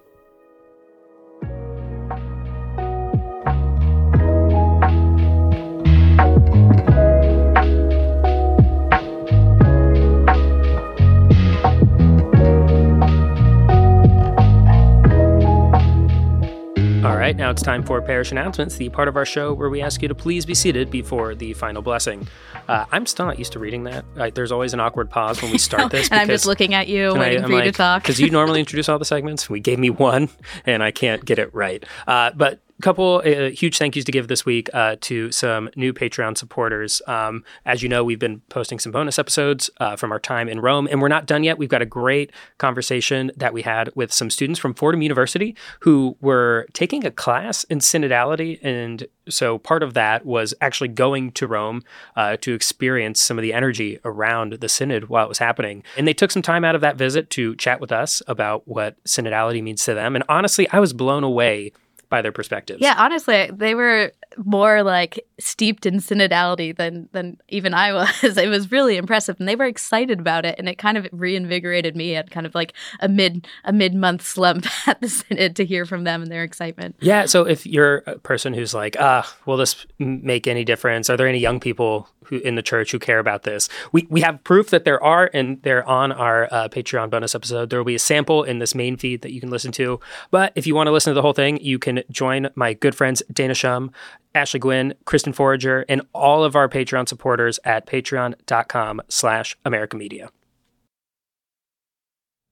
Right, now it's time for parish announcements, the part of our show where we ask you to please be seated before the final blessing. Uh, I'm still not used to reading that. There's always an awkward pause when we start this. and I'm just looking at you, waiting I'm for you to talk. Because you normally introduce all the segments. We gave me one, and I can't get it right. Uh, but couple uh, huge thank yous to give this week uh, to some new Patreon supporters. Um, as you know, we've been posting some bonus episodes uh, from our time in Rome, and we're not done yet. We've got a great conversation that we had with some students from Fordham University who were taking a class in synodality, and so part of that was actually going to Rome uh, to experience some of the energy around the synod while it was happening. And they took some time out of that visit to chat with us about what synodality means to them. And honestly, I was blown away by their perspectives. Yeah, honestly, they were more like steeped in synodality than than even I was. It was really impressive, and they were excited about it, and it kind of reinvigorated me at kind of like a mid a mid month slump at the synod to hear from them and their excitement. Yeah. So if you're a person who's like, ah, will this make any difference? Are there any young people who in the church who care about this? We we have proof that there are, and they're on our uh, Patreon bonus episode. There will be a sample in this main feed that you can listen to. But if you want to listen to the whole thing, you can join my good friends Dana Shum, Ashley Gwynn, Kristen Forager, and all of our Patreon supporters at patreon.com slash America Media.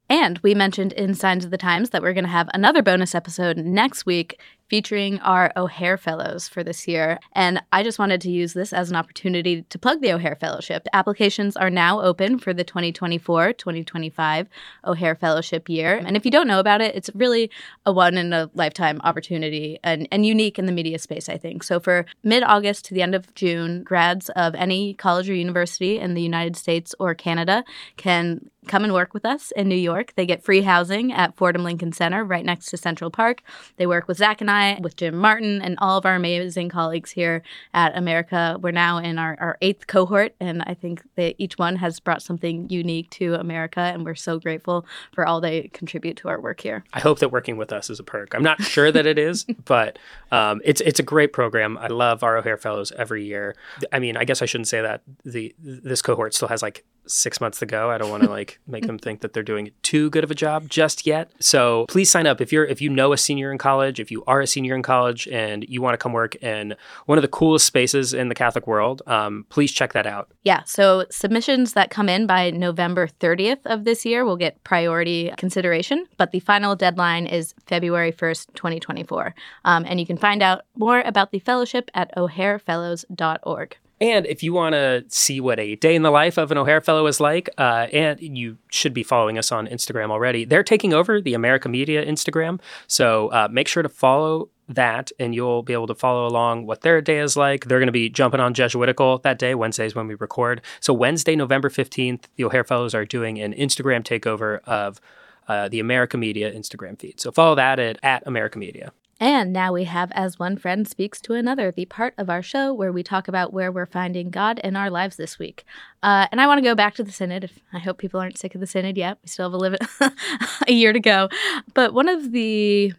And we mentioned in Signs of the Times that we're going to have another bonus episode next week featuring our O'Hare Fellows for this year. And I just wanted to use this as an opportunity to plug the O'Hare Fellowship. Applications are now open for the 2024 2025 O'Hare Fellowship year. And if you don't know about it, it's really a one in a lifetime opportunity and, and unique in the media space, I think. So for mid August to the end of June, grads of any college or university in the United States or Canada can come and work with us in New York. They get free housing at Fordham Lincoln Center right next to Central Park. They work with Zac and I with Jim Martin, and all of our amazing colleagues here at America. We're now in our, our eighth cohort, and I think that each one has brought something unique to America, and we're so grateful for all they contribute to our work here. I hope that working with us is a perk. I'm not sure that it is, but um, it's it's a great program. I love our O'Hare Fellows every year. I mean, I guess I shouldn't say that. The this cohort still has like six months ago. I don't want to like make them think that they're doing too good of a job just yet. So please sign up if you're if you know a senior in college, if you are a senior in college and you want to come work in one of the coolest spaces in the Catholic world. Um, please check that out. Yeah. So submissions that come in by November 30th of this year will get priority consideration, but the final deadline is February 1st, 2024. Um, and you can find out more about the fellowship at o'harefellows.org. And if you want to see what a day in the life of an O'Hare Fellow is like, uh, and you should be following us on Instagram already, they're taking over the America Media Instagram. So uh, make sure to follow that and you'll be able to follow along what their day is like. They're going to be jumping on Jesuitical that day. Wednesdays when we record. So Wednesday, November 15th, the O'Hare Fellows are doing an Instagram takeover of uh, the America Media Instagram feed. So follow that at, at America Media. And now we have As One Friend Speaks to Another, the part of our show where we talk about where we're finding God in our lives this week. Uh, and I want to go back to the Synod. If, I hope people aren't sick of the Synod yet. We still have a, live- a year to go. But one of the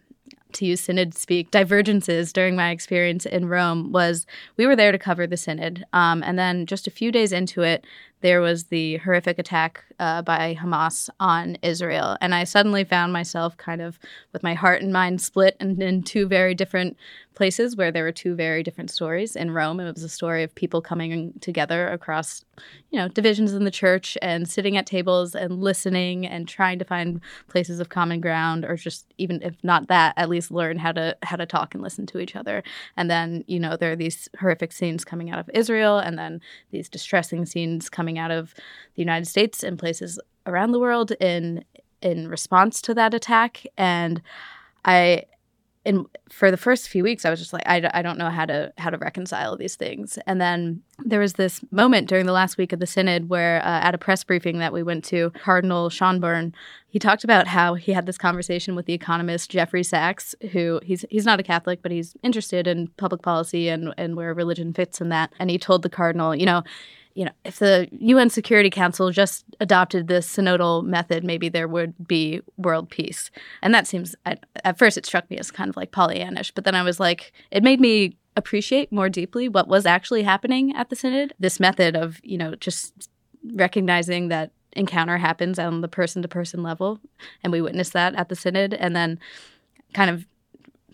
to use synod speak, divergences during my experience in Rome was we were there to cover the synod. Um, and then just a few days into it, there was the horrific attack uh, by Hamas on Israel. And I suddenly found myself kind of with my heart and mind split and in two very different places where there were two very different stories. In Rome, it was a story of people coming together across, you know, divisions in the church and sitting at tables and listening and trying to find places of common ground, or just even if not that, at least learn how to how to talk and listen to each other. And then, you know, there are these horrific scenes coming out of Israel, and then these distressing scenes coming out of the United States and places around the world in in response to that attack. And I and for the first few weeks i was just like I, I don't know how to how to reconcile these things and then there was this moment during the last week of the synod where uh, at a press briefing that we went to cardinal schonborn he talked about how he had this conversation with the economist jeffrey sachs who he's he's not a catholic but he's interested in public policy and and where religion fits in that and he told the cardinal you know you know, if the UN Security Council just adopted this synodal method, maybe there would be world peace. And that seems, at, at first, it struck me as kind of like Pollyannish, but then I was like, it made me appreciate more deeply what was actually happening at the synod. This method of, you know, just recognizing that encounter happens on the person to person level, and we witnessed that at the synod, and then kind of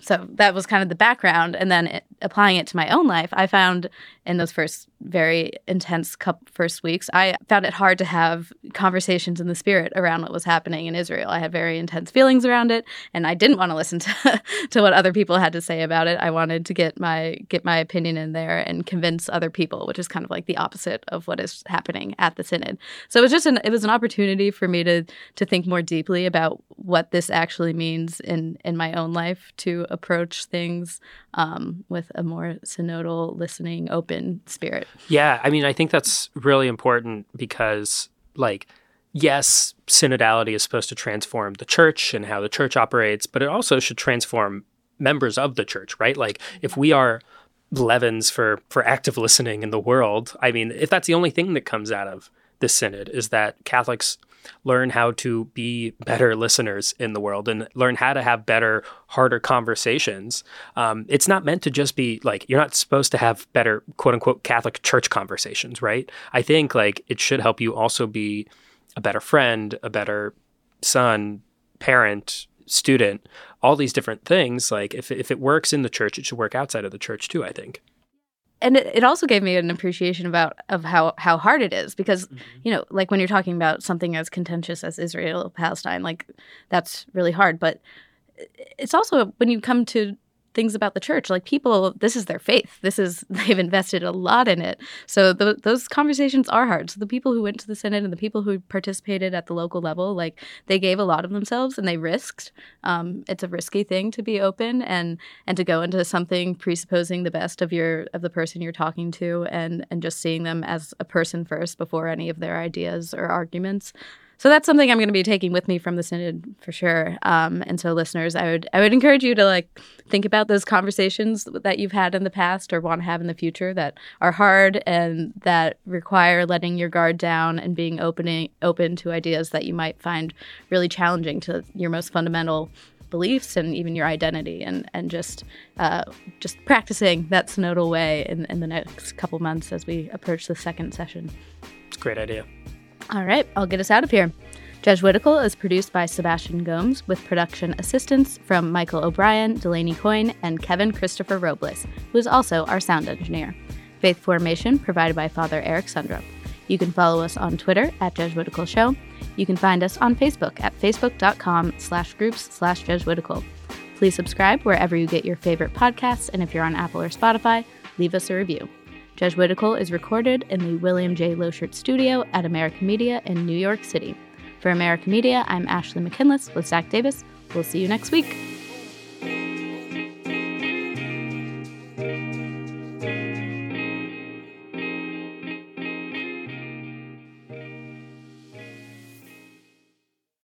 so that was kind of the background and then it, applying it to my own life i found in those first very intense couple first weeks. I found it hard to have conversations in the spirit around what was happening in israel. I had very intense feelings around it and i didn't want to listen to, to what other people had to say about it. I wanted to get my get my opinion in there and convince other people which is kind of like the opposite of what is happening at the synod. So it was just an it was an opportunity for me to to think more deeply about what this actually means in in my own life to approach things um, with a more synodal, listening, open spirit. Yeah, I mean, I think that's really important because, like, yes, synodality is supposed to transform the church and how the church operates, but it also should transform members of the church, right? Like, if we are levens for for active listening in the world. I mean, if that's the only thing that comes out of the synod is that Catholics learn how to be better listeners in the world and learn how to have better, harder conversations. Um, it's not meant to just be like, you're not supposed to have better, quote unquote, Catholic church conversations, right? I think like it should help you also be a better friend, a better son, parent, student, all these different things. Like if, if it works in the church, it should work outside of the church too, I think and it, it, also gave me an appreciation about of how how hard it is because mm-hmm. you know like when you're talking about something as contentious as Israel Palestine like that's really hard but it's also when you come to things about the church. Like people this is their faith. This is they've invested a lot in it. So th- those conversations are hard. So the people who went to the synod and the people who participated at the local level like they gave a lot of themselves and they risked. Um, it's a risky thing to be open and and to go into something presupposing the best of your of the person you're talking to and and just seeing them as a person first before any of their ideas or arguments so that's something I'm going to be taking with me from the synod for sure. Um, and so, listeners, I would I would encourage you to like think about those conversations that you've had in the past or want to have in the future that are hard and that require letting your guard down and being opening open to ideas that you might find really challenging to your most fundamental beliefs and even your identity and and just uh, just practicing that synodal way in, in the next couple months as we approach the second session. It's a great idea. All right, I'll get us out of here. Jesuitical is produced by Sebastian Gomes with production assistance from Michael O'Brien, Delaney Coyne, and Kevin Christopher Robles, who is also our sound engineer. Faith formation provided by Father Eric Sundrup. You can follow us on Twitter at Jesuitical Show. You can find us on Facebook at facebook.com slash groups slash Jesuitical. Please subscribe wherever you get your favorite podcasts, and if you're on Apple or Spotify, leave us a review. Jesuitical is recorded in the William J. Loschert Studio at America Media in New York City. For America Media, I'm Ashley McKinless with Zac Davis. We'll see you next week.